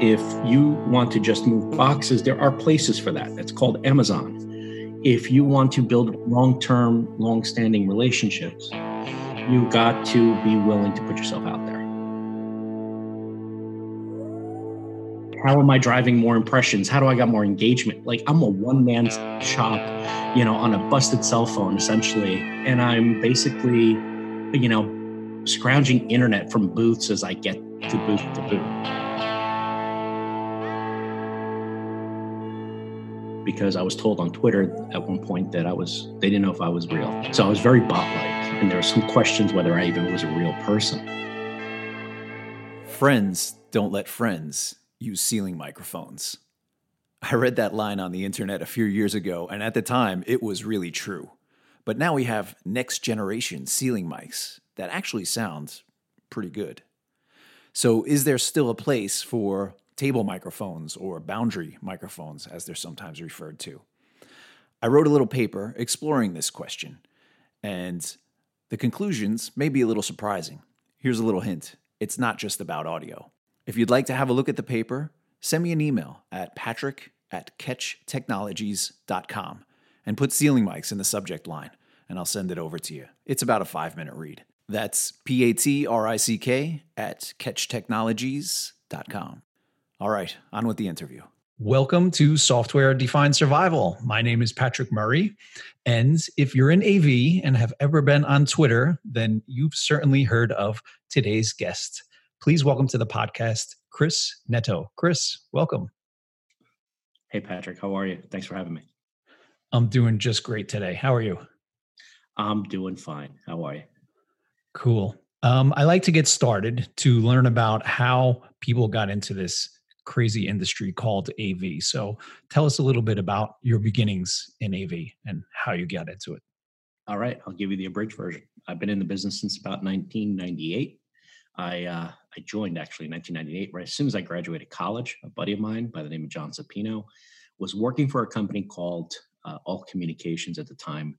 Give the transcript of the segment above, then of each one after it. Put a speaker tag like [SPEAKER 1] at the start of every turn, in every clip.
[SPEAKER 1] If you want to just move boxes, there are places for that. That's called Amazon. If you want to build long term, long standing relationships, you got to be willing to put yourself out there. How am I driving more impressions? How do I get more engagement? Like I'm a one man shop, you know, on a busted cell phone essentially. And I'm basically, you know, scrounging internet from booths as I get to booth to booth. Because I was told on Twitter at one point that I was, they didn't know if I was real. So I was very bot like, and there were some questions whether I even was a real person.
[SPEAKER 2] Friends don't let friends use ceiling microphones. I read that line on the internet a few years ago, and at the time, it was really true. But now we have next generation ceiling mics that actually sound pretty good. So, is there still a place for table microphones or boundary microphones, as they're sometimes referred to. I wrote a little paper exploring this question, and the conclusions may be a little surprising. Here's a little hint it's not just about audio. If you'd like to have a look at the paper, send me an email at patrick at catchtechnologies.com and put ceiling mics in the subject line, and I'll send it over to you. It's about a five minute read. That's P A T R I C K at catchtechnologies.com. All right, on with the interview.
[SPEAKER 3] Welcome to Software Defined Survival. My name is Patrick Murray. And if you're in AV and have ever been on Twitter, then you've certainly heard of today's guest. Please welcome to the podcast, Chris Neto. Chris, welcome.
[SPEAKER 1] Hey, Patrick, how are you? Thanks for having me.
[SPEAKER 3] I'm doing just great today. How are you?
[SPEAKER 1] I'm doing fine. How are you?
[SPEAKER 3] Cool. Um, I like to get started to learn about how people got into this crazy industry called AV. So tell us a little bit about your beginnings in AV and how you got into it.
[SPEAKER 1] All right, I'll give you the abridged version. I've been in the business since about 1998. I uh, I joined actually in 1998, right as soon as I graduated college. A buddy of mine by the name of John Zapino was working for a company called uh, All Communications at the time,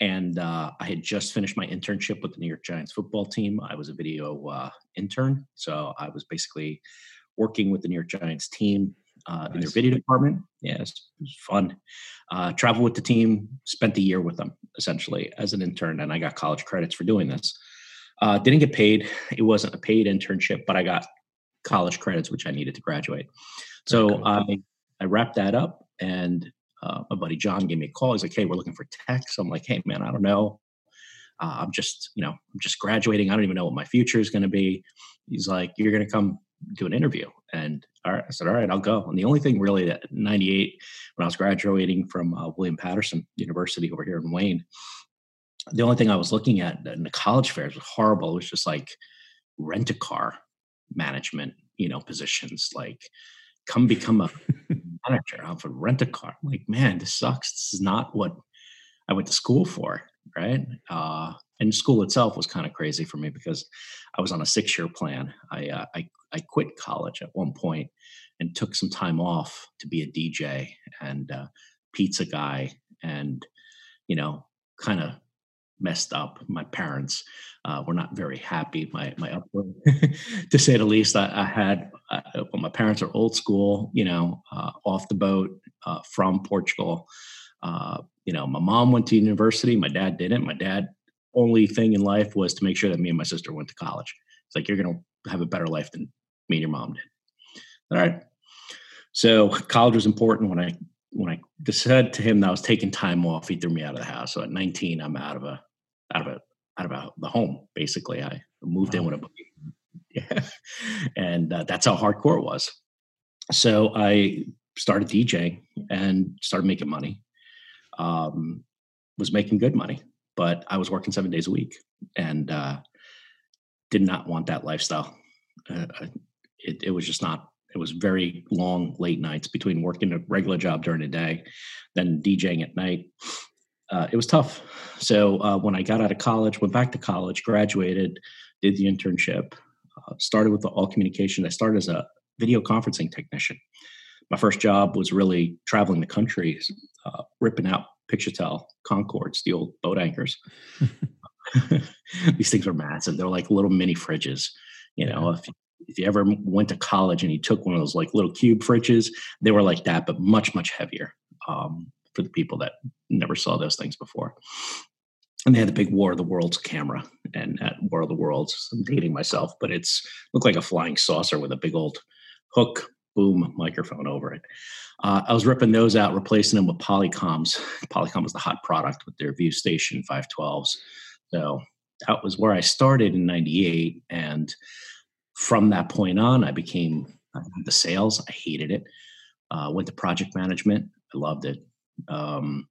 [SPEAKER 1] and uh, I had just finished my internship with the New York Giants football team. I was a video uh, intern, so I was basically working with the New York Giants team uh, nice. in their video department. Yeah, it was, it was fun. Uh, travel with the team, spent the year with them essentially as an intern, and I got college credits for doing this. Uh, didn't get paid. It wasn't a paid internship, but I got college credits, which I needed to graduate. So cool. I I wrapped that up, and uh, my buddy John gave me a call. He's like, "Hey, we're looking for tech." So I'm like, "Hey, man, I don't know. Uh, I'm just, you know, I'm just graduating. I don't even know what my future is going to be." He's like, "You're going to come do an interview. And I said, all right, I'll go. And the only thing really that 98, when I was graduating from uh, William Paterson University over here in Wayne, the only thing I was looking at in the college fairs was horrible. It was just like rent a car management, you know, positions like come become a manager of a rent a car. I'm like, man, this sucks. This is not what I went to school for. Right. Uh, and school itself was kind of crazy for me because I was on a six year plan. I, uh, I I quit college at one point and took some time off to be a DJ and uh, pizza guy, and you know, kind of messed up. My parents uh, were not very happy. My my upbringing, to say the least. I, I had uh, well, my parents are old school. You know, uh, off the boat uh, from Portugal. Uh, you know, my mom went to university. My dad didn't. My dad only thing in life was to make sure that me and my sister went to college. It's like you're gonna have a better life than me and your mom did. All right. So college was important when I when I said to him that I was taking time off, he threw me out of the house. So at 19, I'm out of a out of a out of a, the home. Basically, I moved wow. in with a yeah, and uh, that's how hardcore it was. So I started DJing and started making money. Um, was making good money, but I was working seven days a week and uh, did not want that lifestyle. Uh, it, it was just not it was very long late nights between working a regular job during the day then djing at night. Uh, it was tough. So uh, when i got out of college went back to college graduated did the internship uh, started with the all communication. I started as a video conferencing technician. My first job was really traveling the country uh, ripping out PictureTel Concordes the old boat anchors. These things are massive. They're like little mini fridges you know if if you ever went to college and you took one of those like little cube fridges, they were like that, but much much heavier um, for the people that never saw those things before. And they had the big War of the Worlds camera, and at War of the Worlds, I'm dating myself, but it's looked like a flying saucer with a big old hook boom microphone over it. Uh, I was ripping those out, replacing them with Polycoms. Polycom was the hot product with their ViewStation 512s. So that was where I started in 98. And from that point on, I became the sales. I hated it. Uh, went to project management. I loved it. Um,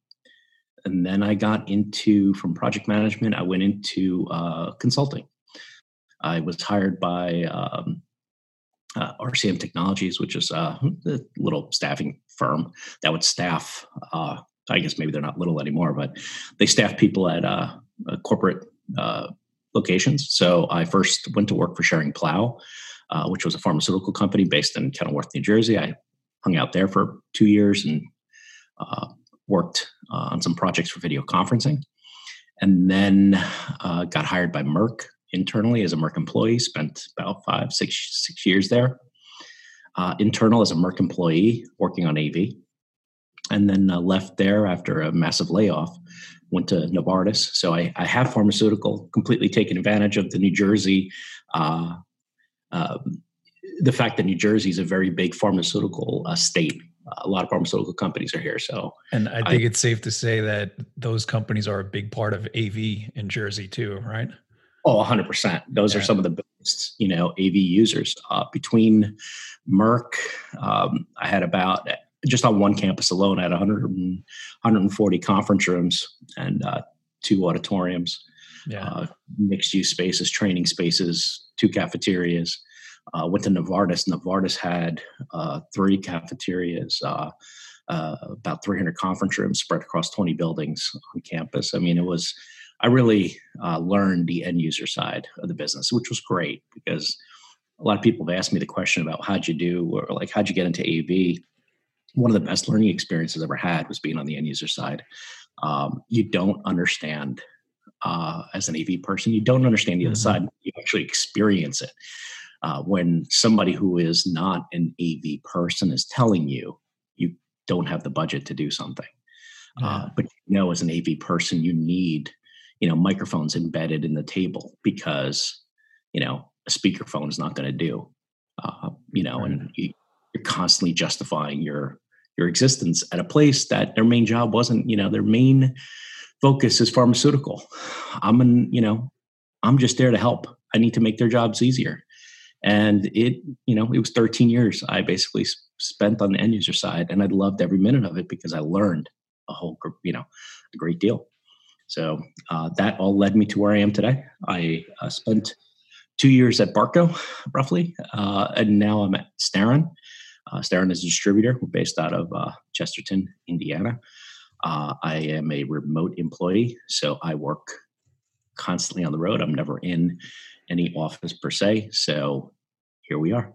[SPEAKER 1] and then I got into from project management. I went into uh, consulting. I was hired by um, uh, RCM Technologies, which is uh, a little staffing firm that would staff. Uh, I guess maybe they're not little anymore, but they staff people at uh, uh, corporate uh, locations. So I first went to work for Schering Plough, which was a pharmaceutical company based in Kenilworth, New Jersey. I hung out there for two years and worked on some projects for video conferencing, and then got hired by Merck internally as a Merck employee, spent about five, six, six years there. Uh, internal as a Merck employee, working on AV, and then uh, left there after a massive layoff. Went to Novartis, so I, I have pharmaceutical completely taken advantage of the New Jersey. Uh, um, the fact that New Jersey is a very big pharmaceutical uh, state, a lot of pharmaceutical companies are here. So,
[SPEAKER 3] and I think I, it's safe to say that those companies are a big part of AV in Jersey too, right?
[SPEAKER 1] Oh, 100%. Those yeah. are some of the biggest, you know, AV users. Uh, between Merck, um, I had about, just on one campus alone, I had 100, 140 conference rooms and uh, two auditoriums, yeah. uh, mixed use spaces, training spaces, two cafeterias. Uh, went to Novartis. Novartis had uh, three cafeterias, uh, uh, about 300 conference rooms spread across 20 buildings on campus. I mean, it was I really uh, learned the end user side of the business, which was great because a lot of people have asked me the question about how'd you do or like how'd you get into AV. One of the best learning experiences I ever had was being on the end user side. Um, you don't understand uh, as an AV person, you don't understand the mm-hmm. other side. You actually experience it. Uh, when somebody who is not an AV person is telling you you don't have the budget to do something. Uh, yeah. Uh, but you know, as an AV person, you need you know microphones embedded in the table because you know a speakerphone is not going to do uh, you know right. and you, you're constantly justifying your your existence at a place that their main job wasn't you know their main focus is pharmaceutical i'm an you know i'm just there to help i need to make their jobs easier and it you know it was 13 years i basically spent on the end user side and i loved every minute of it because i learned a whole group. you know a great deal so uh, that all led me to where I am today. I uh, spent two years at Barco, roughly, uh, and now I'm at Starin. Uh, Starin is a distributor. We're based out of uh, Chesterton, Indiana. Uh, I am a remote employee, so I work constantly on the road. I'm never in any office per se. So here we are.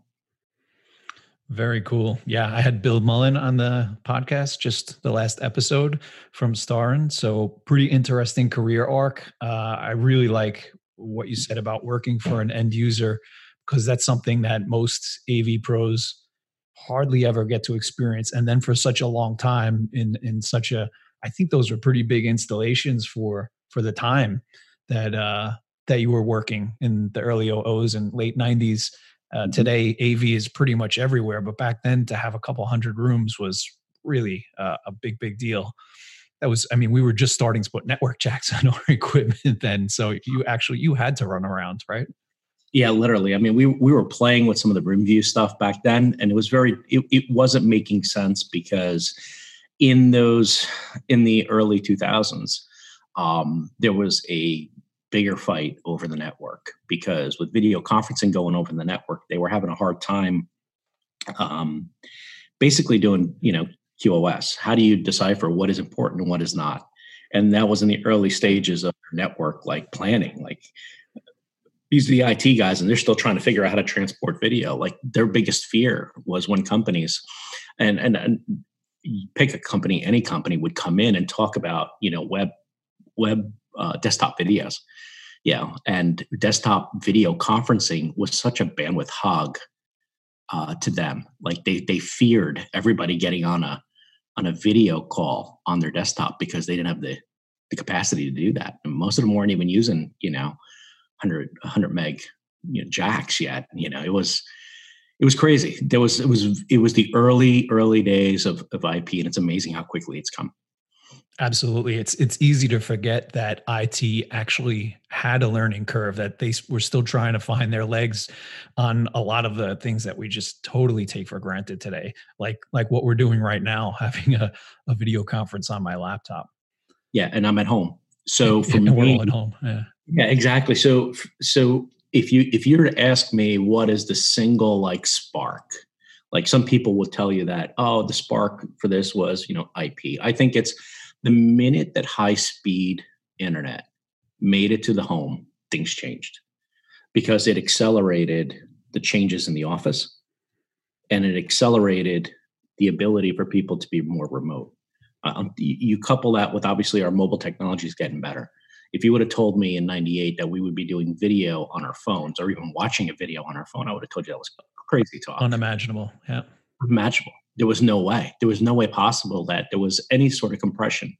[SPEAKER 3] Very cool. Yeah, I had Bill Mullen on the podcast just the last episode from Starin. So pretty interesting career arc. Uh, I really like what you said about working for an end user because that's something that most AV pros hardly ever get to experience. And then for such a long time in in such a, I think those were pretty big installations for for the time that uh, that you were working in the early 00s and late 90s uh, mm-hmm. today, AV is pretty much everywhere, but back then to have a couple hundred rooms was really uh, a big, big deal. That was, I mean, we were just starting to put network jacks on our equipment then, so you actually you had to run around, right?
[SPEAKER 1] Yeah, literally. I mean, we we were playing with some of the RoomView stuff back then, and it was very, it, it wasn't making sense because in those in the early 2000s, um, there was a bigger fight over the network because with video conferencing going over the network, they were having a hard time um, basically doing, you know, QoS. How do you decipher what is important and what is not? And that was in the early stages of network like planning. Like these are the IT guys, and they're still trying to figure out how to transport video. Like their biggest fear was when companies and and, and pick a company, any company would come in and talk about, you know, web web uh, desktop videos Yeah, and desktop video conferencing was such a bandwidth hog uh, to them. Like they they feared everybody getting on a on a video call on their desktop because they didn't have the the capacity to do that. And most of them weren't even using you know 100 100 meg you know, jacks yet. You know, it was it was crazy. There was it was it was the early early days of of IP, and it's amazing how quickly it's come.
[SPEAKER 3] Absolutely. It's it's easy to forget that IT actually had a learning curve that they were still trying to find their legs on a lot of the things that we just totally take for granted today. Like like what we're doing right now, having a, a video conference on my laptop.
[SPEAKER 1] Yeah, and I'm at home. So for
[SPEAKER 3] me,
[SPEAKER 1] we're
[SPEAKER 3] all at home. Yeah.
[SPEAKER 1] Yeah, exactly. So so if you if you were to ask me what is the single like spark, like some people will tell you that, oh, the spark for this was, you know, IP. I think it's the minute that high speed internet made it to the home, things changed because it accelerated the changes in the office and it accelerated the ability for people to be more remote. Uh, you couple that with obviously our mobile technology is getting better. If you would have told me in 98 that we would be doing video on our phones or even watching a video on our phone, I would have told you that was crazy talk.
[SPEAKER 3] Unimaginable. Yeah.
[SPEAKER 1] Unimaginable there was no way there was no way possible that there was any sort of compression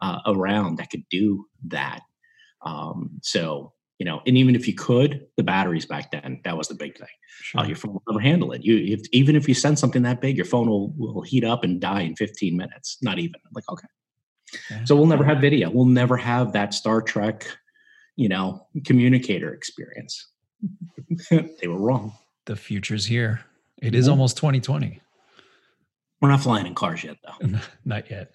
[SPEAKER 1] uh, around that could do that um, so you know and even if you could the batteries back then that was the big thing uh, sure. uh, your phone will never handle it you if, even if you send something that big your phone will, will heat up and die in 15 minutes not even like okay so we'll never have video we'll never have that star trek you know communicator experience they were wrong
[SPEAKER 3] the future's here It is almost 2020
[SPEAKER 1] we're not flying in cars yet, though.
[SPEAKER 3] not yet.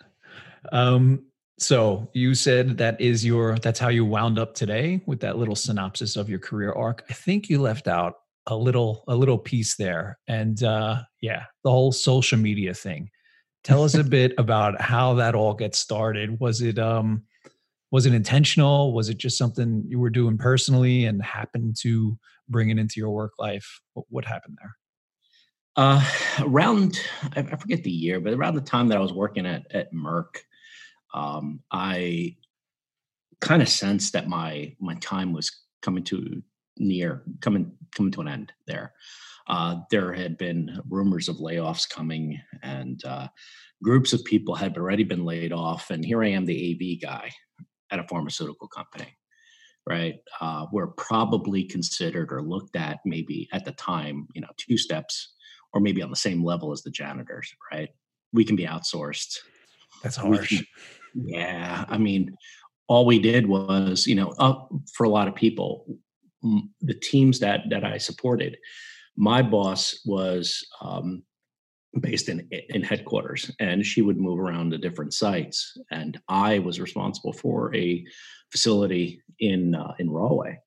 [SPEAKER 3] Um, so you said that is your that's how you wound up today with that little synopsis of your career arc. I think you left out a little a little piece there, and uh, yeah, the whole social media thing. Tell us a bit about how that all gets started. Was it um, was it intentional? Was it just something you were doing personally and happened to bring it into your work life? What, what happened there?
[SPEAKER 1] Uh, around I, I forget the year, but around the time that I was working at at Merck, um, I kind of sensed that my my time was coming to near coming coming to an end there. Uh, there had been rumors of layoffs coming, and uh, groups of people had already been laid off. And here I am, the AV guy at a pharmaceutical company, right? Uh, we're probably considered or looked at maybe at the time, you know, two steps or maybe on the same level as the janitors, right? We can be outsourced.
[SPEAKER 3] That's harsh.
[SPEAKER 1] Can, yeah. I mean, all we did was, you know, up for a lot of people, the teams that that I supported, my boss was um, based in in headquarters, and she would move around to different sites, and I was responsible for a facility in uh, in Rahway,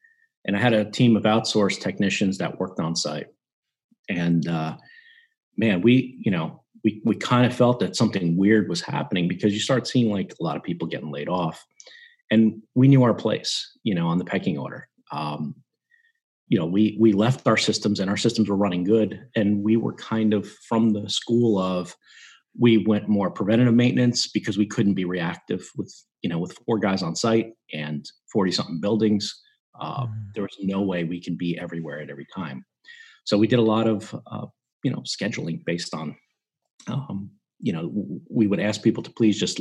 [SPEAKER 1] and I had a team of outsourced technicians that worked on site, and uh, man, we, you know, we, we kind of felt that something weird was happening because you start seeing like a lot of people getting laid off. And we knew our place, you know, on the pecking order. Um, you know, we, we left our systems and our systems were running good. And we were kind of from the school of, we went more preventative maintenance because we couldn't be reactive with, you know, with four guys on site and 40 something buildings. Uh, mm. There was no way we could be everywhere at every time. So we did a lot of uh, you know scheduling based on um, you know we would ask people to please just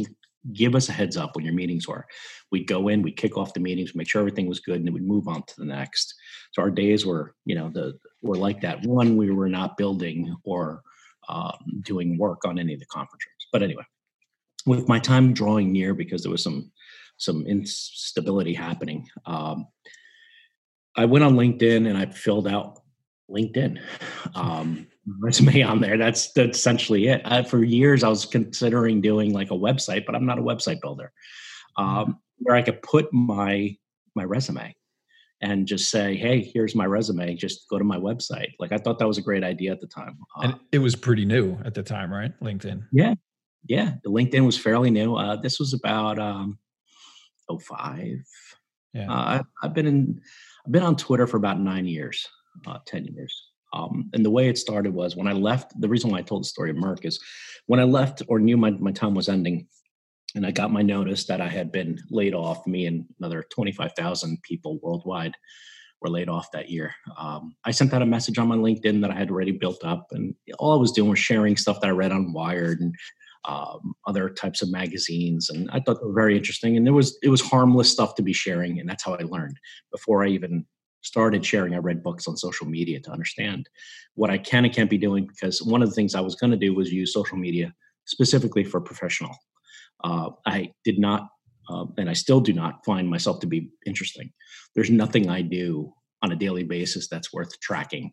[SPEAKER 1] give us a heads up when your meetings were. We'd go in we'd kick off the meetings make sure everything was good and then we'd move on to the next. So our days were you know the were like that. One we were not building or um, doing work on any of the conference rooms but anyway with my time drawing near because there was some some instability happening um, i went on linkedin and i filled out linkedin. Um, resume on there. That's that's essentially it. Uh, for years, I was considering doing like a website, but I'm not a website builder. Um, where I could put my my resume and just say, "Hey, here's my resume. Just go to my website." Like I thought that was a great idea at the time.
[SPEAKER 3] Uh, and it was pretty new at the time, right? LinkedIn.
[SPEAKER 1] Yeah, yeah. The LinkedIn was fairly new. Uh, this was about um, 05. Yeah, uh, I've, I've been in. I've been on Twitter for about nine years, uh, ten years. Um, and the way it started was when I left. The reason why I told the story of Merck is when I left or knew my, my time was ending, and I got my notice that I had been laid off. Me and another 25,000 people worldwide were laid off that year. Um, I sent out a message on my LinkedIn that I had already built up, and all I was doing was sharing stuff that I read on Wired and um, other types of magazines, and I thought they were very interesting. And it was it was harmless stuff to be sharing, and that's how I learned. Before I even started sharing, I read books on social media to understand what I can and can't be doing. Because one of the things I was going to do was use social media specifically for professional. Uh, I did not uh, and I still do not find myself to be interesting. There's nothing I do on a daily basis that's worth tracking.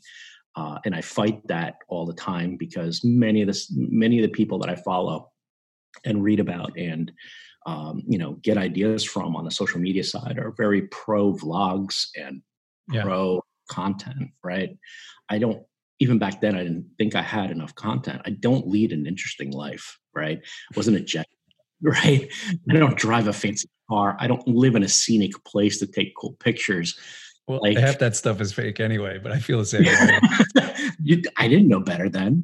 [SPEAKER 1] Uh, and I fight that all the time because many of the many of the people that I follow and read about and um, you know get ideas from on the social media side are very pro vlogs and yeah. pro content. Right? I don't even back then I didn't think I had enough content. I don't lead an interesting life. Right? I wasn't a jet right? I don't drive a fancy car. I don't live in a scenic place to take cool pictures.
[SPEAKER 3] Well, like, half that stuff is fake anyway, but I feel the same way.
[SPEAKER 1] you, I didn't know better then.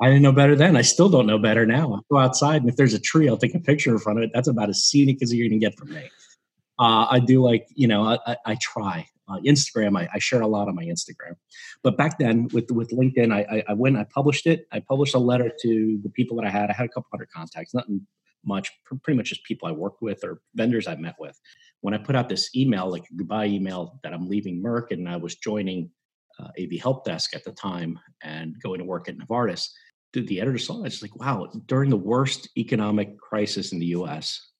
[SPEAKER 1] I didn't know better then. I still don't know better now. I go outside, and if there's a tree, I'll take a picture in front of it. That's about as scenic as you're going to get from me. Uh, I do like, you know, I, I, I try. Uh, Instagram, I, I, share a lot on my Instagram. But back then with with LinkedIn, I, I, went, I published it. I published a letter to the people that I had. I had a couple hundred contacts, nothing much, pretty much just people I worked with or vendors I met with. When I put out this email, like a goodbye email, that I'm leaving Merck and I was joining uh, AV Help Desk at the time and going to work at Novartis, the, the editor saw it. It's like, wow, during the worst economic crisis in the US,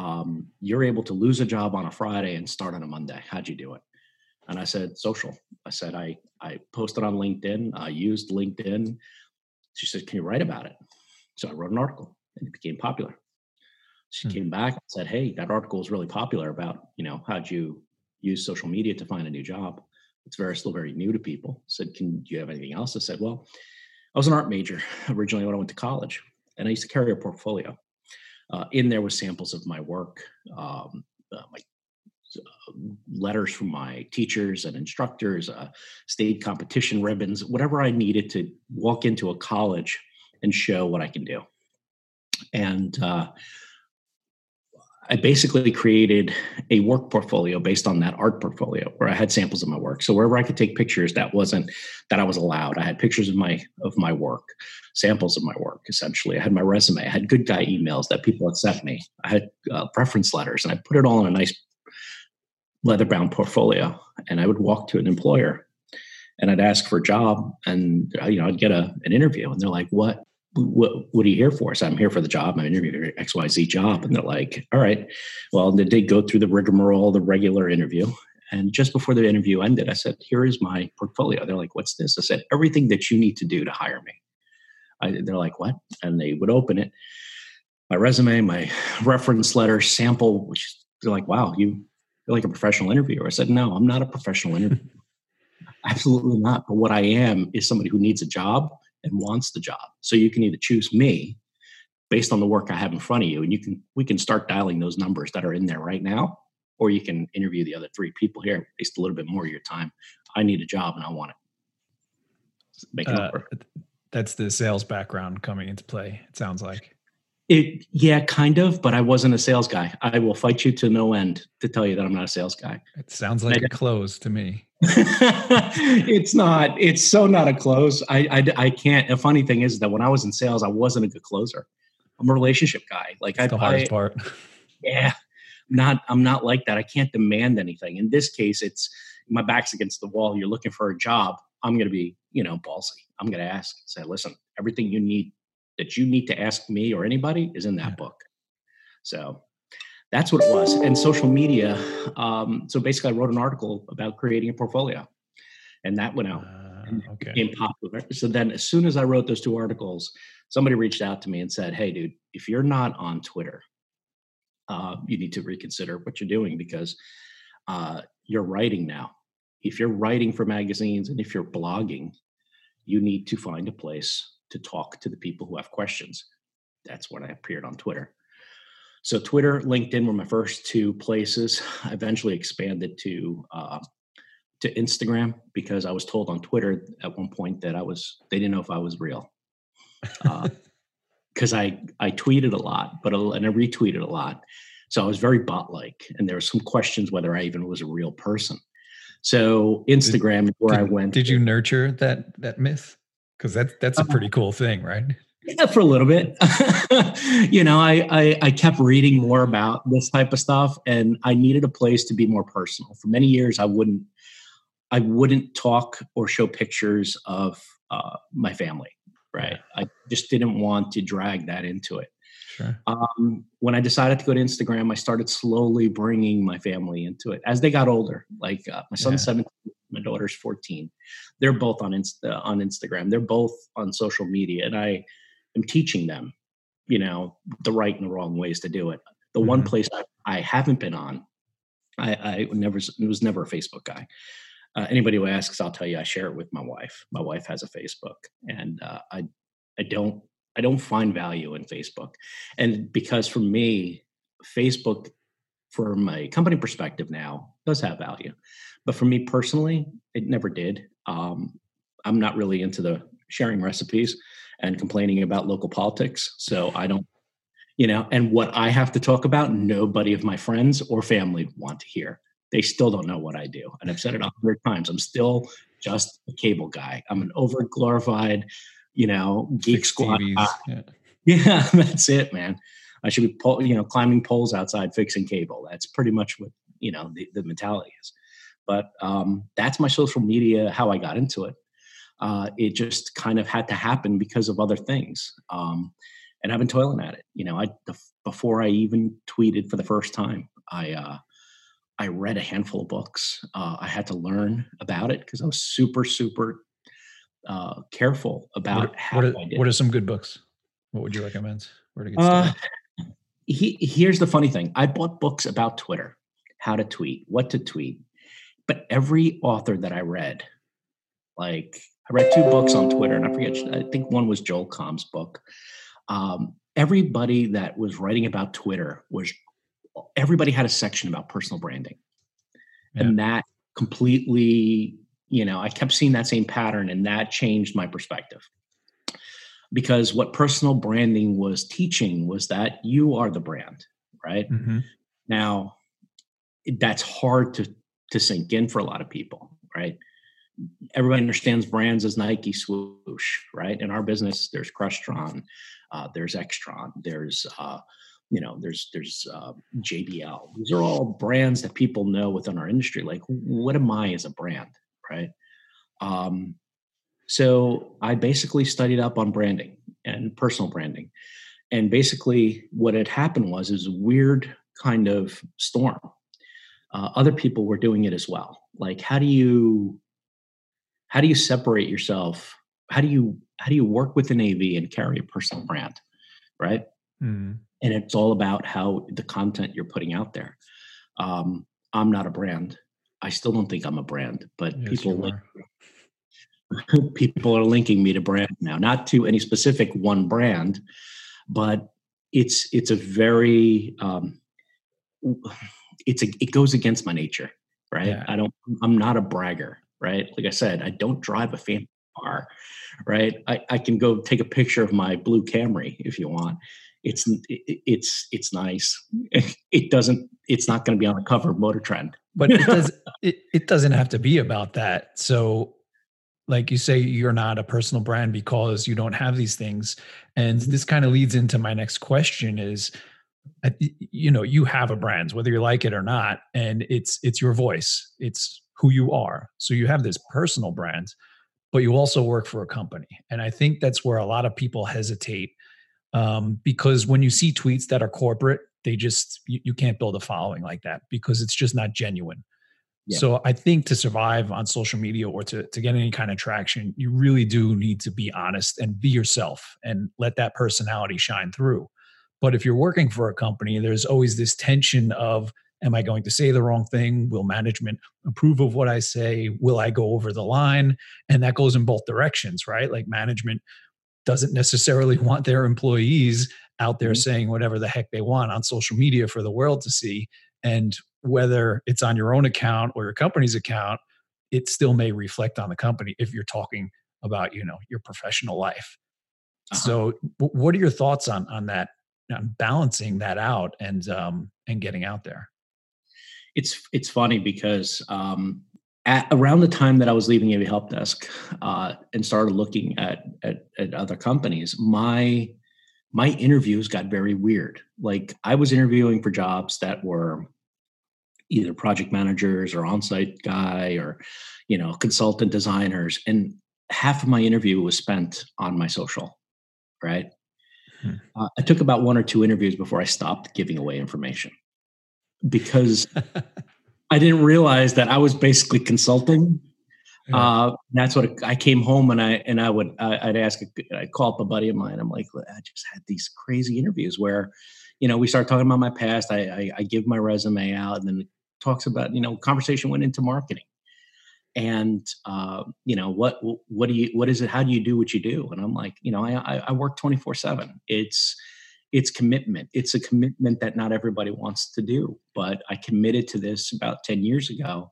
[SPEAKER 1] um, you're able to lose a job on a Friday and start on a Monday. How'd you do it? And I said, social. I said, I, I posted on LinkedIn. I used LinkedIn. She said, can you write about it? So I wrote an article and it became popular. She hmm. came back and said, "Hey, that article is really popular about you know how'd you use social media to find a new job? It's very still very new to people." I said, "Can do you have anything else?" I said, "Well, I was an art major originally when I went to college, and I used to carry a portfolio. Uh, in there was samples of my work, um, uh, my uh, letters from my teachers and instructors, uh, state competition ribbons, whatever I needed to walk into a college and show what I can do." and uh, I basically created a work portfolio based on that art portfolio where I had samples of my work. So wherever I could take pictures, that wasn't that I was allowed. I had pictures of my of my work, samples of my work. Essentially, I had my resume. I had good guy emails that people had sent me. I had uh, preference letters, and I put it all in a nice leather bound portfolio. And I would walk to an employer, and I'd ask for a job, and uh, you know I'd get a an interview, and they're like, "What what, what are you here for? So I'm here for the job. I'm interviewing for XYZ job. And they're like, all right. Well, they did go through the rigmarole, the regular interview. And just before the interview ended, I said, here is my portfolio. They're like, what's this? I said, everything that you need to do to hire me. I, they're like, what? And they would open it. My resume, my reference letter, sample, which they're like, wow, you, you're like a professional interviewer. I said, no, I'm not a professional interviewer. Absolutely not. But what I am is somebody who needs a job and wants the job. So you can either choose me based on the work I have in front of you, and you can we can start dialing those numbers that are in there right now, or you can interview the other three people here, waste a little bit more of your time. I need a job and I want it.
[SPEAKER 3] Make it uh. That's the sales background coming into play. It sounds like.
[SPEAKER 1] It, yeah, kind of, but I wasn't a sales guy. I will fight you to no end to tell you that I'm not a sales guy.
[SPEAKER 3] It sounds like I, a close to me.
[SPEAKER 1] it's not. It's so not a close. I, I, I can't. A funny thing is that when I was in sales, I wasn't a good closer. I'm a relationship guy. Like
[SPEAKER 3] That's I, the hardest I, part.
[SPEAKER 1] Yeah, I'm not. I'm not like that. I can't demand anything. In this case, it's my back's against the wall. You're looking for a job. I'm going to be, you know, ballsy. I'm going to ask. Say, listen, everything you need that you need to ask me or anybody is in that yeah. book. So that's what it was. And social media. Um, so basically, I wrote an article about creating a portfolio, and that went out. Uh, and okay. Became popular. So then, as soon as I wrote those two articles, somebody reached out to me and said, "Hey, dude, if you're not on Twitter, uh, you need to reconsider what you're doing because uh, you're writing now. If you're writing for magazines and if you're blogging, you need to find a place to talk to the people who have questions. That's when I appeared on Twitter. So Twitter, LinkedIn were my first two places. I eventually expanded to uh, to Instagram because I was told on Twitter at one point that I was they didn't know if I was real. Uh, because I I tweeted a lot, but and I retweeted a lot. So I was very bot like, and there were some questions whether I even was a real person. So Instagram
[SPEAKER 3] did,
[SPEAKER 1] where
[SPEAKER 3] did,
[SPEAKER 1] I went.
[SPEAKER 3] Did you nurture that that myth? Because that's that's a uh-huh. pretty cool thing, right?
[SPEAKER 1] Yeah, for a little bit. you know, I, I I kept reading more about this type of stuff, and I needed a place to be more personal. For many years, I wouldn't I wouldn't talk or show pictures of uh, my family. Right, I just didn't want to drag that into it.
[SPEAKER 3] Sure.
[SPEAKER 1] Um, when I decided to go to Instagram, I started slowly bringing my family into it as they got older. Like uh, my son's yeah. 17, my daughter's 14. They're both on Insta- on Instagram. They're both on social media, and I am teaching them, you know, the right and the wrong ways to do it. The mm-hmm. one place I, I, haven't been on, I, I never was never a Facebook guy. Uh, anybody who asks, I'll tell you, I share it with my wife. My wife has a Facebook, and uh, I I don't I don't find value in Facebook. And because for me, Facebook, from a company perspective now, does have value. But for me personally, it never did. Um, I'm not really into the sharing recipes and complaining about local politics. So I don't, you know, and what I have to talk about, nobody of my friends or family want to hear. They still don't know what I do. And I've said it a hundred times. I'm still just a cable guy. I'm an over glorified you know, geek squad. Yeah. yeah, that's it, man. I should be, you know, climbing poles outside fixing cable. That's pretty much what you know the, the mentality is. But um, that's my social media. How I got into it. Uh, it just kind of had to happen because of other things. Um, and I've been toiling at it. You know, I the, before I even tweeted for the first time, I uh, I read a handful of books. Uh, I had to learn about it because I was super super uh, careful about
[SPEAKER 3] what,
[SPEAKER 1] how
[SPEAKER 3] what are, what are some good books? What would you recommend?
[SPEAKER 1] Where to get started? Uh, he, here's the funny thing: I bought books about Twitter, how to tweet, what to tweet, but every author that I read, like I read two books on Twitter, and I forget. I think one was Joel Comm's book. Um, everybody that was writing about Twitter was everybody had a section about personal branding, yeah. and that completely you know, I kept seeing that same pattern and that changed my perspective. Because what personal branding was teaching was that you are the brand, right? Mm-hmm. Now, that's hard to to sink in for a lot of people, right? Everybody understands brands as Nike swoosh, right? In our business, there's Crestron, uh, there's Extron, there's uh, you know, there's there's uh, JBL. These are all brands that people know within our industry. Like, what am I as a brand? right? Um, so I basically studied up on branding and personal branding. And basically, what had happened was is a weird kind of storm. Uh, other people were doing it as well. Like, how do you how do you separate yourself? How do you how do you work with an AV and carry a personal brand, right? Mm. And it's all about how the content you're putting out there. Um, I'm not a brand. I still don't think I'm a brand, but yes, people link, people are linking me to brand now, not to any specific one brand, but it's it's a very um, it's a it goes against my nature, right? Yeah. I don't I'm not a bragger, right? Like I said, I don't drive a fancy car, right? I, I can go take a picture of my blue Camry if you want it's it's it's nice. It doesn't. It's not going to be on the cover of Motor Trend.
[SPEAKER 3] But it does. it, it doesn't have to be about that. So, like you say, you're not a personal brand because you don't have these things, and this kind of leads into my next question: is you know you have a brand whether you like it or not and it's it's your voice it's who you are so you have this personal brand but you also work for a company and i think that's where a lot of people hesitate um, because when you see tweets that are corporate, they just you, you, can't build a following like that because it's just not genuine. Yeah. So I think to survive on social media or to to get any kind of traction, you really do need to be honest and be yourself and let that personality shine through. But if you're working for a company, there's always this tension of am I going to say the wrong thing? Will management approve of what I say? Will I go over the line? And that goes in both directions, right? Like management doesn't necessarily want their employees out there mm-hmm. saying whatever the heck they want on social media for the world to see. And whether it's on your own account or your company's account, it still may reflect on the company if you're talking about, you know, your professional life. Uh-huh. So, what are your thoughts on on that, on balancing that out and um, and getting out there?
[SPEAKER 1] It's it's funny because um, at around the time that I was leaving AV Help Desk uh, and started looking at, at at other companies, my my interviews got very weird. Like I was interviewing for jobs that were either project managers or on-site guy or you know consultant designers and half of my interview was spent on my social right hmm. uh, i took about one or two interviews before i stopped giving away information because i didn't realize that i was basically consulting yeah. uh, that's what I came home and I and I would I'd ask I'd call up a buddy of mine. I'm like, I just had these crazy interviews where, you know, we start talking about my past. I, I, I give my resume out, and then talks about you know conversation went into marketing and uh, you know what what do you what is it how do you do what you do and i'm like you know i i work 24 7 it's it's commitment it's a commitment that not everybody wants to do but i committed to this about 10 years ago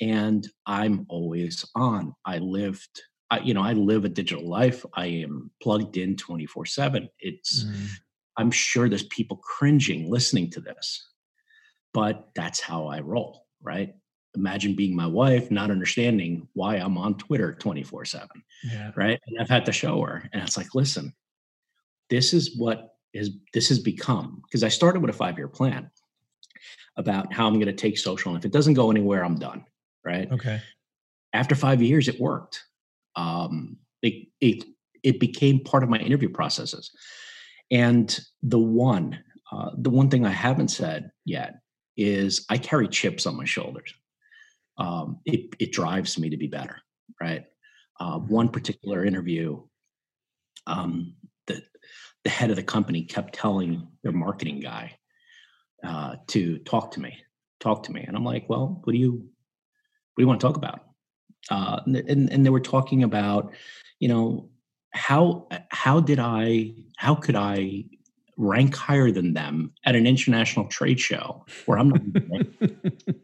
[SPEAKER 1] and i'm always on i lived I, you know i live a digital life i am plugged in 24 7 it's mm. i'm sure there's people cringing listening to this but that's how I roll, right? Imagine being my wife, not understanding why I'm on Twitter 24 7, right? And I've had to show her, and it's like, listen, this is what is this has become because I started with a five year plan about how I'm going to take social, and if it doesn't go anywhere, I'm done, right?
[SPEAKER 3] Okay.
[SPEAKER 1] After five years, it worked. Um, it it it became part of my interview processes, and the one uh, the one thing I haven't said yet is I carry chips on my shoulders. Um, it, it drives me to be better, right? Uh, one particular interview, um, the, head of the company kept telling their marketing guy uh, to talk to me, talk to me. And I'm like, well, what do you, what do you want to talk about? Uh, and, and they were talking about, you know, how, how did I, how could I rank higher than them at an international trade show where I'm not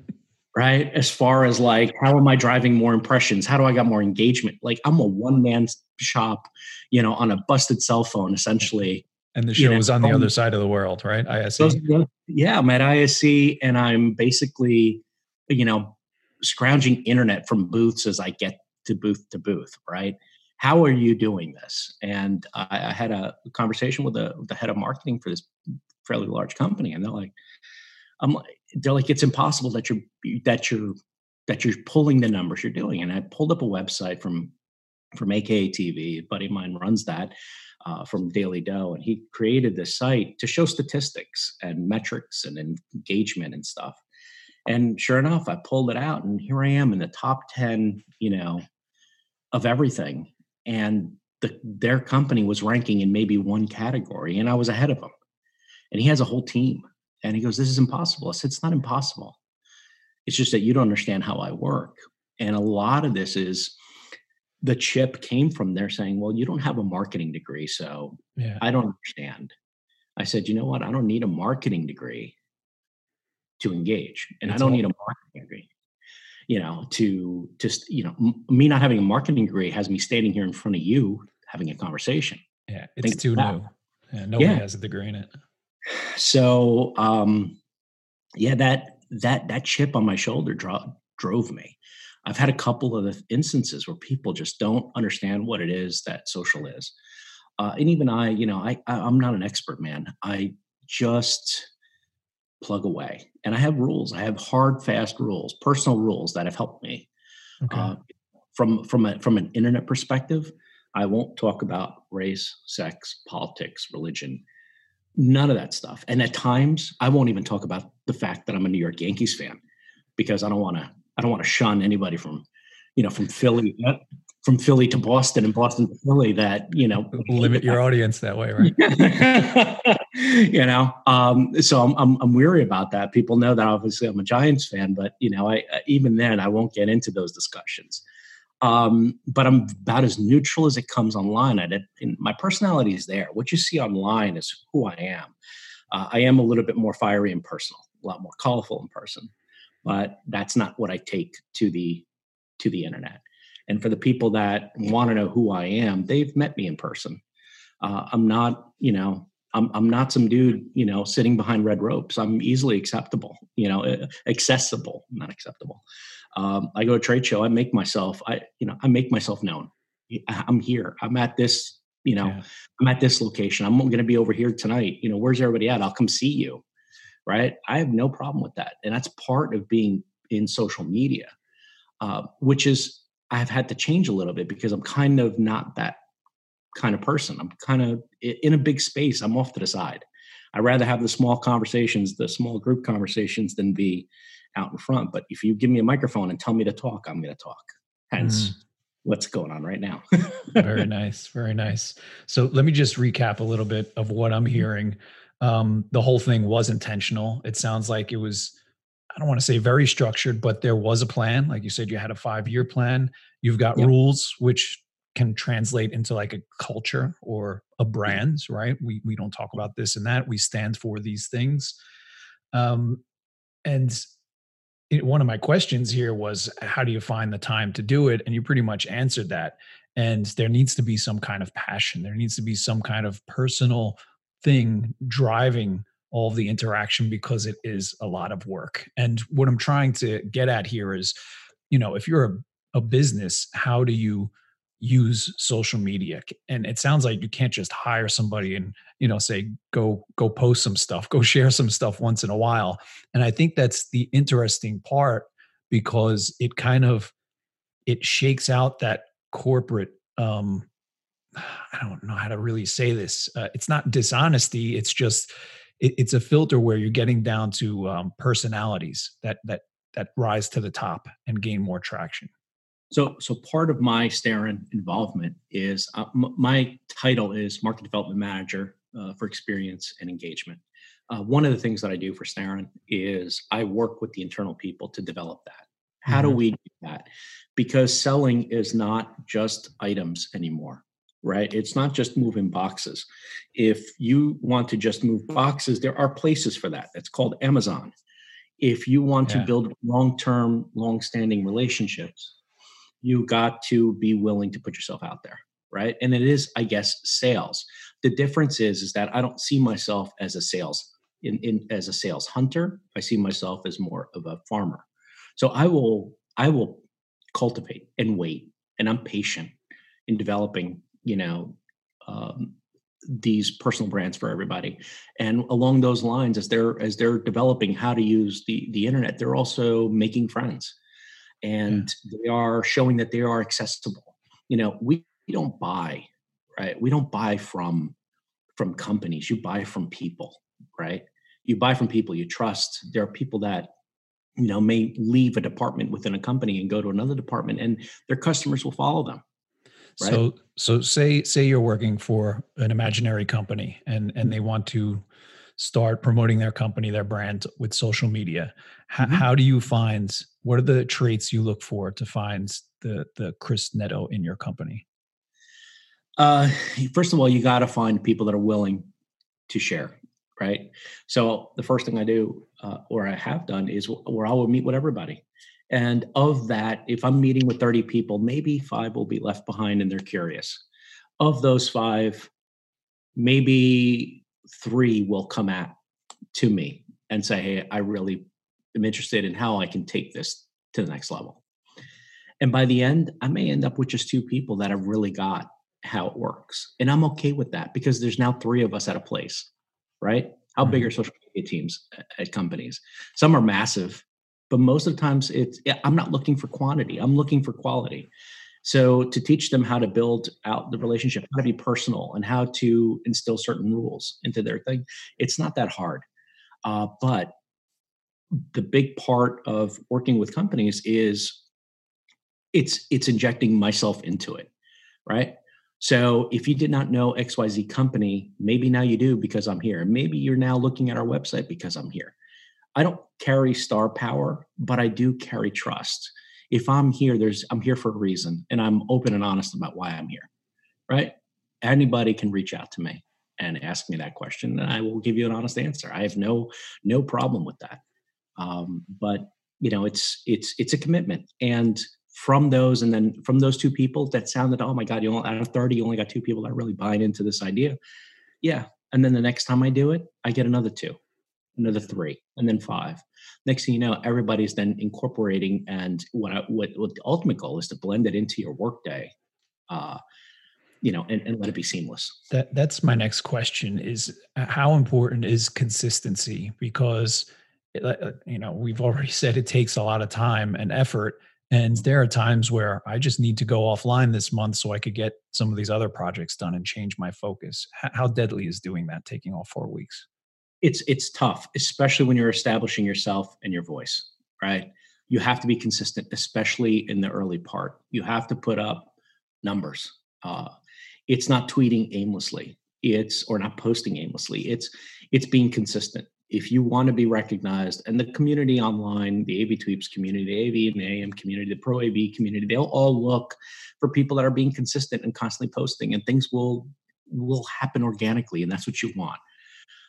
[SPEAKER 1] right as far as like how am I driving more impressions? How do I got more engagement? Like I'm a one man shop, you know, on a busted cell phone essentially.
[SPEAKER 3] And the show is on the other side of the world, right? ISE.
[SPEAKER 1] yeah, I'm at ISE and I'm basically, you know, scrounging internet from booths as I get to booth to booth, right? how are you doing this? And I, I had a conversation with the, the head of marketing for this fairly large company, and they're like, I'm like, they're like, it's impossible that you're that you're that you're pulling the numbers you're doing. And I pulled up a website from from AKA TV. A buddy of mine runs that uh, from Daily Dough, and he created this site to show statistics and metrics and engagement and stuff. And sure enough, I pulled it out, and here I am in the top ten, you know, of everything and the, their company was ranking in maybe one category and i was ahead of them and he has a whole team and he goes this is impossible i said it's not impossible it's just that you don't understand how i work and a lot of this is the chip came from there saying well you don't have a marketing degree so yeah. i don't understand i said you know what i don't need a marketing degree to engage and That's i don't need a marketing degree you know, to just, you know, m- me not having a marketing degree has me standing here in front of you having a conversation.
[SPEAKER 3] Yeah, it's Think too new. Yeah, nobody yeah. has a degree in it.
[SPEAKER 1] So, um, yeah, that that that chip on my shoulder dro- drove me. I've had a couple of instances where people just don't understand what it is that social is, uh, and even I, you know, I, I I'm not an expert, man. I just plug away. And I have rules. I have hard, fast rules, personal rules that have helped me. Okay. Uh, from from a, from an internet perspective, I won't talk about race, sex, politics, religion, none of that stuff. And at times, I won't even talk about the fact that I'm a New York Yankees fan because I don't want to. I don't want to shun anybody from, you know, from Philly from Philly to Boston and Boston to Philly that you know
[SPEAKER 3] limit your audience that way, right?
[SPEAKER 1] you know, um, so I'm, I'm I'm weary about that. People know that obviously I'm a Giants fan, but you know, I even then I won't get into those discussions. Um, but I'm about as neutral as it comes online. I did, my personality is there. What you see online is who I am. Uh, I am a little bit more fiery and personal, a lot more colorful in person, but that's not what I take to the to the internet. And for the people that want to know who I am, they've met me in person. Uh, I'm not, you know, I'm I'm not some dude, you know, sitting behind red ropes. I'm easily acceptable, you know, accessible, not acceptable. Um, I go to a trade show. I make myself, I you know, I make myself known. I'm here. I'm at this, you know, yeah. I'm at this location. I'm going to be over here tonight. You know, where's everybody at? I'll come see you. Right. I have no problem with that, and that's part of being in social media, uh, which is I've had to change a little bit because I'm kind of not that kind of person. I'm kind of in a big space. I'm off to the side. I rather have the small conversations, the small group conversations, than be out in front. But if you give me a microphone and tell me to talk, I'm going to talk. Hence, mm. what's going on right now.
[SPEAKER 3] very nice, very nice. So let me just recap a little bit of what I'm mm-hmm. hearing. Um, the whole thing was intentional. It sounds like it was. I don't want to say very structured, but there was a plan. Like you said, you had a five year plan. You've got yep. rules, which can translate into like a culture or a brand, right? We we don't talk about this and that. We stand for these things. Um, and one of my questions here was, how do you find the time to do it? And you pretty much answered that. And there needs to be some kind of passion. There needs to be some kind of personal thing driving all the interaction because it is a lot of work. And what I'm trying to get at here is, you know, if you're a, a business, how do you use social media and it sounds like you can't just hire somebody and you know say go go post some stuff go share some stuff once in a while. And i think that's the interesting part because it kind of it shakes out that corporate um i don't know how to really say this uh, it's not dishonesty it's just it, it's a filter where you're getting down to um, personalities that that that rise to the top and gain more traction
[SPEAKER 1] so, so part of my Starin involvement is uh, m- my title is market development manager uh, for experience and engagement. Uh, one of the things that I do for Starin is I work with the internal people to develop that. How mm-hmm. do we do that? Because selling is not just items anymore, right? It's not just moving boxes. If you want to just move boxes, there are places for that. It's called Amazon. If you want yeah. to build long-term, long-standing relationships, you got to be willing to put yourself out there right? And it is i guess sales. The difference is is that i don't see myself as a sales in, in as a sales hunter. I see myself as more of a farmer. So i will i will cultivate and wait and i'm patient in developing you know um, these personal brands for everybody. And along those lines as they're as they're developing how to use the the internet they're also making friends and yeah. they are showing that they are accessible. You know, we, we don't buy, right? We don't buy from from companies. You buy from people, right? You buy from people you trust. There are people that you know may leave a department within a company and go to another department, and their customers will follow them.
[SPEAKER 3] Right? So, so say say you're working for an imaginary company, and and mm-hmm. they want to start promoting their company, their brand with social media. H- mm-hmm. How do you find what are the traits you look for to find the the Chris Neto in your company?
[SPEAKER 1] Uh, first of all, you got to find people that are willing to share, right? So the first thing I do, uh, or I have done, is where I will meet with everybody. And of that, if I'm meeting with 30 people, maybe five will be left behind and they're curious. Of those five, maybe three will come at to me and say, Hey, I really am interested in how I can take this to the next level. And by the end, I may end up with just two people that have really got how it works. And I'm okay with that because there's now three of us at a place, right? How big mm-hmm. are social media teams at companies? Some are massive, but most of the times it's I'm not looking for quantity. I'm looking for quality. So to teach them how to build out the relationship, how to be personal, and how to instill certain rules into their thing, it's not that hard. Uh, but the big part of working with companies is it's it's injecting myself into it, right? So if you did not know XYZ company, maybe now you do because I'm here. And maybe you're now looking at our website because I'm here. I don't carry star power, but I do carry trust if I'm here, there's I'm here for a reason, and I'm open and honest about why I'm here. Right? Anybody can reach out to me and ask me that question, and I will give you an honest answer. I have no no problem with that. Um, but you know, it's it's it's a commitment, and from those, and then from those two people that sounded, oh my God, you only out of 30, you only got two people that really buying into this idea. Yeah. And then the next time I do it, I get another two, another three, and then five. Next thing you know, everybody's then incorporating and what I, what, what the ultimate goal is to blend it into your workday. Uh, you know, and, and let it be seamless.
[SPEAKER 3] That that's my next question is uh, how important is consistency? Because uh, you know, we've already said it takes a lot of time and effort. And there are times where I just need to go offline this month so I could get some of these other projects done and change my focus. How deadly is doing that, taking all four weeks?
[SPEAKER 1] It's it's tough, especially when you're establishing yourself and your voice, right? You have to be consistent, especially in the early part. You have to put up numbers. Uh, it's not tweeting aimlessly. It's or not posting aimlessly. It's it's being consistent if you want to be recognized and the community online the av tweeps community the av in the am community the pro av community they'll all look for people that are being consistent and constantly posting and things will will happen organically and that's what you want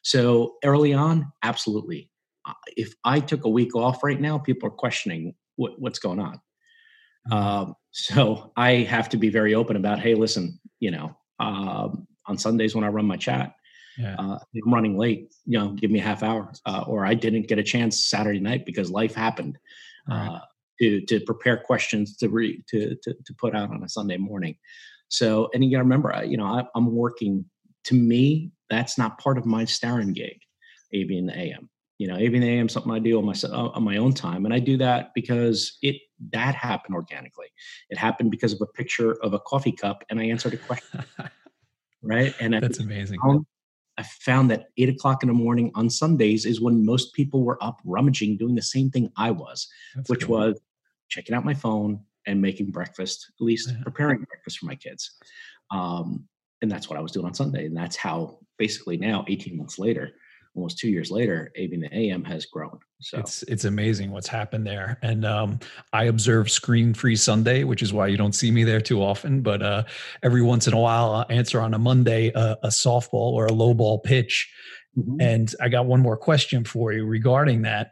[SPEAKER 1] so early on absolutely uh, if i took a week off right now people are questioning what, what's going on mm-hmm. um, so i have to be very open about hey listen you know um, on sundays when i run my chat yeah. Uh, I'm running late, you know, give me a half hour. Uh, or I didn't get a chance Saturday night because life happened right. uh, to to prepare questions to, re, to to to put out on a Sunday morning. So, and you got to remember, you know, I, am working. To me, that's not part of my Starin gig, in the AM. You know, in the AM something I do on my on my own time, and I do that because it that happened organically. It happened because of a picture of a coffee cup, and I answered a question. right,
[SPEAKER 3] and that's amazing.
[SPEAKER 1] I found that eight o'clock in the morning on Sundays is when most people were up rummaging, doing the same thing I was, That's which cool. was checking out my phone and making breakfast, at least yeah. preparing breakfast for my kids. Um, and that's what I was doing on Sunday. And that's how basically now, 18 months later, almost two years later, AV the AM has grown. So
[SPEAKER 3] it's it's amazing what's happened there. And um, I observe Screen Free Sunday, which is why you don't see me there too often. But uh, every once in a while, I'll answer on a Monday uh, a softball or a low ball pitch. Mm-hmm. And I got one more question for you regarding that.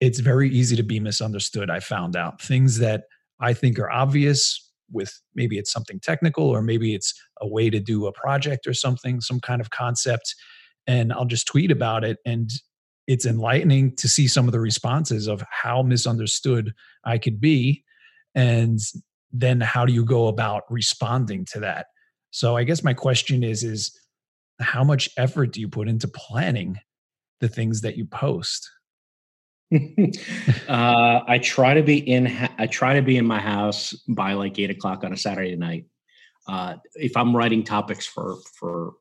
[SPEAKER 3] It's very easy to be misunderstood. I found out things that I think are obvious with maybe it's something technical or maybe it's a way to do a project or something, some kind of concept and I'll just tweet about it. And it's enlightening to see some of the responses of how misunderstood I could be. And then how do you go about responding to that? So I guess my question is, is how much effort do you put into planning the things that you post?
[SPEAKER 1] uh, I try to be in. I try to be in my house by like eight o'clock on a Saturday night. Uh, if I'm writing topics for for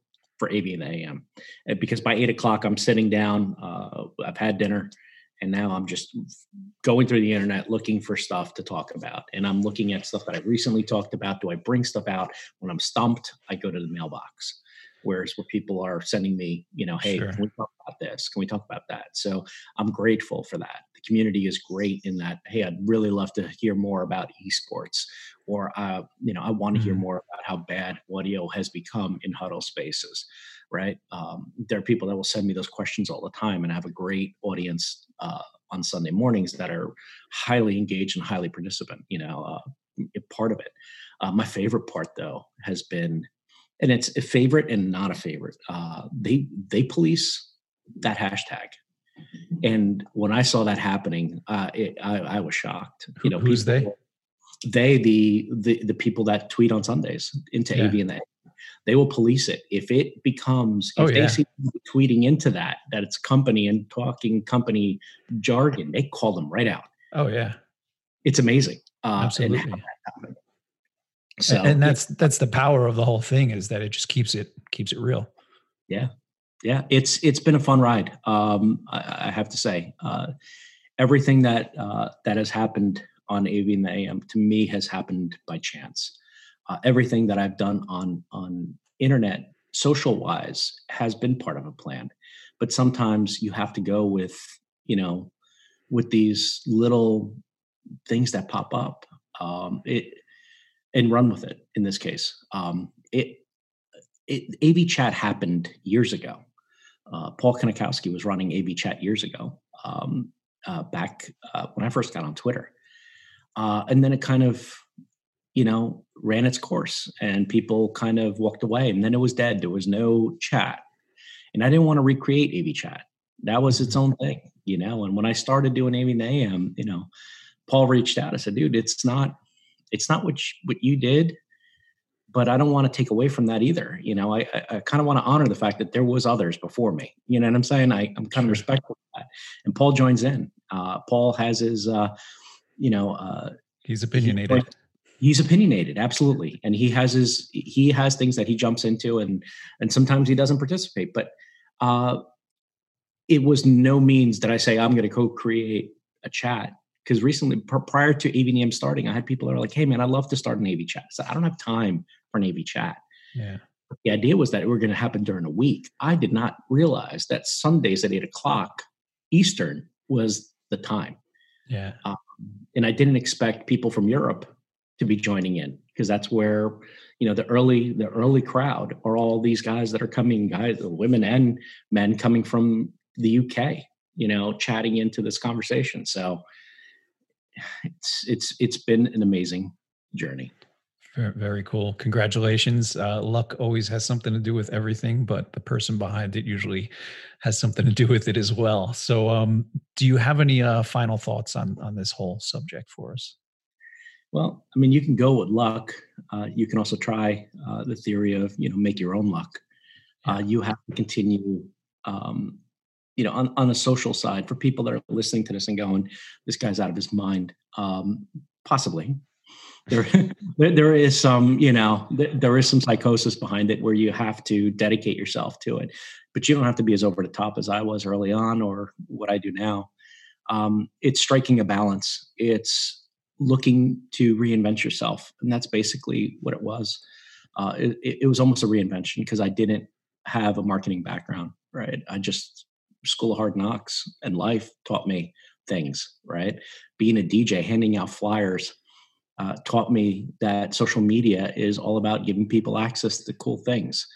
[SPEAKER 1] for AV and AM. Because by eight o'clock, I'm sitting down, uh, I've had dinner, and now I'm just going through the internet looking for stuff to talk about. And I'm looking at stuff that I've recently talked about. Do I bring stuff out? When I'm stumped, I go to the mailbox. Whereas where people are sending me, you know, hey, sure. can we talk about this? Can we talk about that? So I'm grateful for that. Community is great in that, hey, I'd really love to hear more about esports or uh, you know i want to hear mm-hmm. more about how bad audio has become in huddle spaces right? Um, there are people that will send me those questions all the time and I have a great audience uh, on sunday mornings that are highly engaged and highly participant you know uh, part of it. Uh, my favorite part though has been and it's a favorite and not a favorite uh, they they police that hashtag and when I saw that happening, uh, it, I, I, was shocked.
[SPEAKER 3] You know, who's they?
[SPEAKER 1] they the the the people that tweet on Sundays into yeah. AV and they will police it if it becomes if oh, yeah. they see tweeting into that that it's company and talking company jargon they call them right out
[SPEAKER 3] oh yeah
[SPEAKER 1] it's amazing
[SPEAKER 3] uh, absolutely and so and that's that's the power of the whole thing is that it just keeps it keeps it real
[SPEAKER 1] yeah yeah it's it's been a fun ride um i, I have to say uh everything that uh that has happened on AV in the AM to me has happened by chance. Uh, everything that I've done on on internet, social wise, has been part of a plan. But sometimes you have to go with you know with these little things that pop up um, it and run with it. In this case, um, it, it AV chat happened years ago. Uh, Paul Konikowski was running AV chat years ago. Um, uh, back uh, when I first got on Twitter. Uh, and then it kind of you know ran its course and people kind of walked away and then it was dead. There was no chat. And i didn't want to recreate av chat. That was its own thing you know? And when i started doing the am you know paul reached out. I said dude it's not it's not what you, what you did but i don't want to take away from that either you know? I i, I kind of want to honor the fact that there was others before me you know what i'm saying? I, i'm kind of respectful of that and paul joins in. Uh, paul has his uh, you know uh,
[SPEAKER 3] he's opinionated.
[SPEAKER 1] he's opinionated absolutely and he has his he has things that he jumps into and and sometimes he doesn't participate but uh it was no means that i say i'm going to co-create a chat because recently pr- prior to avnm starting i had people that are like hey man i'd love to start an av chat so i don't have time for an av chat.
[SPEAKER 3] Yeah.
[SPEAKER 1] The idea was that it were going to happen during a week. I did not realize that sundays at 8 o'clock eastern was the time.
[SPEAKER 3] Yeah.
[SPEAKER 1] Um, and i didn't expect people from europe to be joining in because that's where you know the early the early crowd are all these guys that are coming guys women and men coming from the uk you know chatting into this conversation. So it's it's it's been an amazing journey
[SPEAKER 3] very cool congratulations uh, luck always has something to do with everything but the person behind it usually has something to do with it as well so um, do you have any uh, final thoughts on on this whole subject for us
[SPEAKER 1] well, I mean, you can go with luck. Uh, you can also try uh, the theory of you know make your own luck. Uh, you have to continue, um, you know, on, on the social side for people that are listening to this and going, "This guy's out of his mind." Um, possibly, there, there is some, you know, there is some psychosis behind it where you have to dedicate yourself to it, but you don't have to be as over the top as I was early on or what I do now. Um, it's striking a balance. It's looking to reinvent yourself and that's basically what it was uh, it, it, was almost a reinvention because i didn't have a marketing background right i just school of hard knocks and life taught me things right being a dj handing out flyers uh, taught me that social media is all about giving people access to cool things.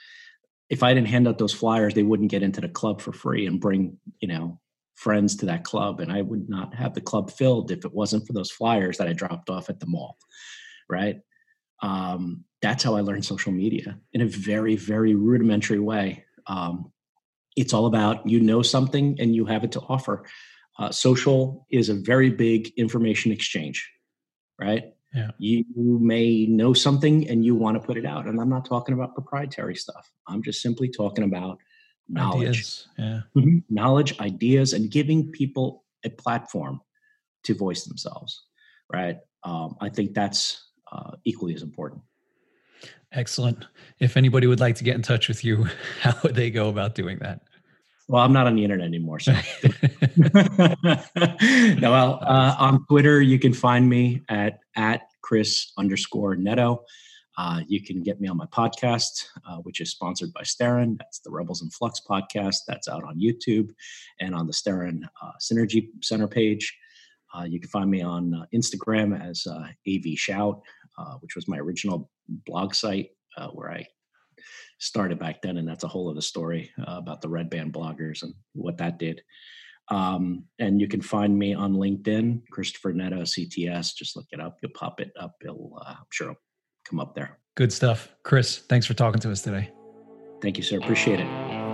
[SPEAKER 1] If i didn't hand out those flyers they wouldn't get into the club for free and bring you know friends to that club and i would not have the club filled if it wasn't for those flyers that i dropped off at the mall right? Um, that's how i learned social media in a very very rudimentary way. Um, it's all about you know something and you have it to offer. Uh, social is a very big information exchange right
[SPEAKER 3] yeah.
[SPEAKER 1] you may know something and you want to put it out and i'm not talking about proprietary stuff i'm just simply talking about knowledge
[SPEAKER 3] ideas. yeah
[SPEAKER 1] mm-hmm. knowledge ideas and giving people a platform to voice themselves right um, i think that's uh, equally as important
[SPEAKER 3] excellent if anybody would like to get in touch with you how would they go about doing that
[SPEAKER 1] well i'm not on the internet anymore so no well uh, on twitter you can find me at at chris underscore neto uh, you can get me on my podcast, uh, which is sponsored by Starin. That's the Rebels in Flux podcast. That's out on YouTube and on the Starin uh, Synergy Center page. Uh, you can find me on uh, Instagram as uh, AV Shout, which was my original blog site where I started back then. And that's a whole other story about the Red Band bloggers and what that did. Um, and you can find me on LinkedIn, Christopher Neto CTS. Just look it up. You'll pop it up. It'll, I'm sure come up there.
[SPEAKER 3] Good stuff. Chris, thanks for talking to us today.
[SPEAKER 1] Thank you, sir. Appreciate it.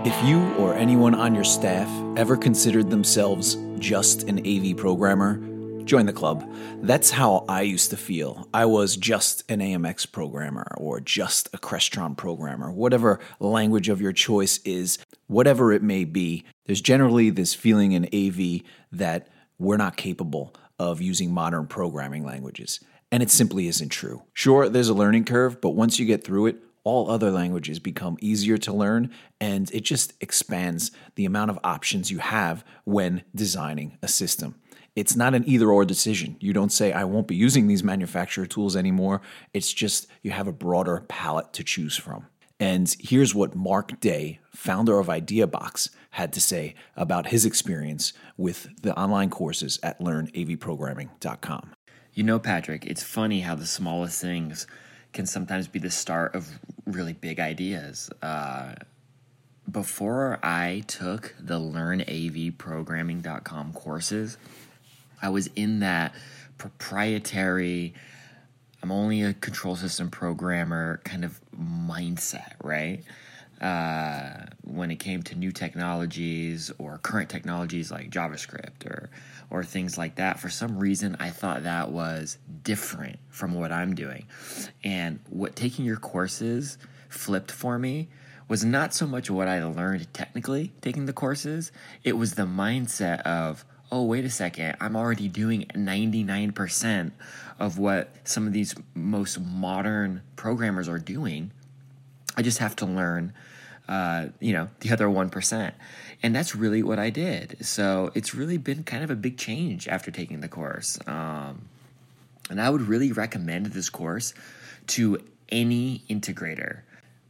[SPEAKER 2] If you or anyone on your staff ever considered themselves just an AV programmer, join the club. That's how I used to feel. I was just an AMX programmer or just a Crestron programmer, whatever language of your choice is, whatever it may be. There's generally this feeling in AV that we're not capable of using modern programming languages. And it simply isn't true. Sure, there's a learning curve, but once you get through it, all other languages become easier to learn and it just expands the amount of options you have when designing a system. It's not an either or decision. You don't say, I won't be using these manufacturer tools anymore. It's just you have a broader palette to choose from. And here's what Mark Day, founder of IdeaBox, had to say about his experience with the online courses at learnavprogramming.com.
[SPEAKER 4] You know, Patrick, it's funny how the smallest things can sometimes be the start of really big ideas. Uh, before I took the learnavprogramming.com courses, I was in that proprietary, I'm only a control system programmer kind of mindset, right? Uh, when it came to new technologies or current technologies like JavaScript or or things like that. For some reason, I thought that was different from what I'm doing, and what taking your courses flipped for me was not so much what I learned technically taking the courses. It was the mindset of oh wait a second, I'm already doing 99% of what some of these most modern programmers are doing. I just have to learn uh, you know, the other 1%. And that's really what I did. So it's really been kind of a big change after taking the course. Um, and I would really recommend this course to any integrator.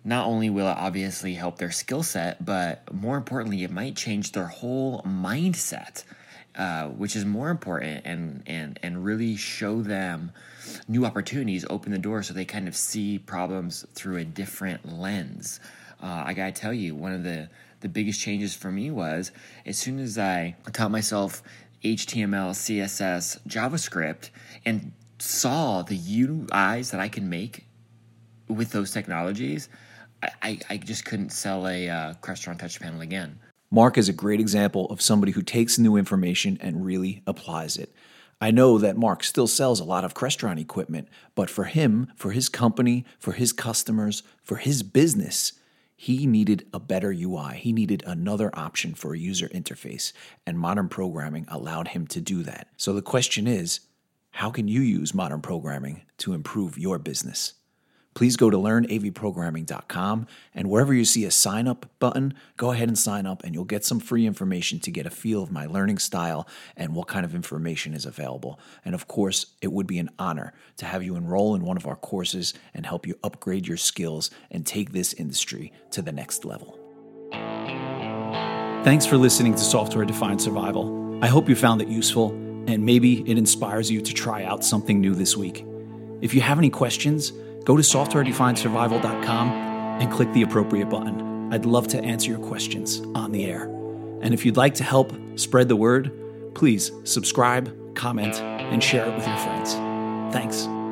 [SPEAKER 4] Not only will it obviously help their skill set, but more importantly, it might change their whole mindset. Uh, which is more important and and and really show them new opportunities open the door so they kind of see problems through a different lens uh, I gotta tell you, one of the the biggest changes for me was as soon as I taught myself HTML, CSS, JavaScript, and saw the UIs that I can make with those technologies, I, I just couldn't sell a uh, Crestron touch panel again.
[SPEAKER 3] Mark is a great example of somebody who takes new information and really applies it. I know that Mark still sells a lot of Crestron equipment, but for him, for his company, for his customers, for his business, he needed a better UI. He needed another option for a user interface, and modern programming allowed him to do that. So the question is how can you use modern programming to improve your business? Please go to learnavprogramming.com and wherever you see a sign up button, go ahead and sign up and you'll get some free information to get a feel of my learning style and what kind of information is available. And of course, it would be an honor to have you enroll in one of our courses and help you upgrade your skills and take this industry to the next level. Thanks for listening to Software Defined Survival. I hope you found it useful and maybe it inspires you to try out something new this week. If you have any questions, go to softwaredefinedsurvival.com and click the appropriate button. I'd love to answer your questions on the air. And if you'd like to help spread the word, please subscribe, comment, and share it with your friends. Thanks.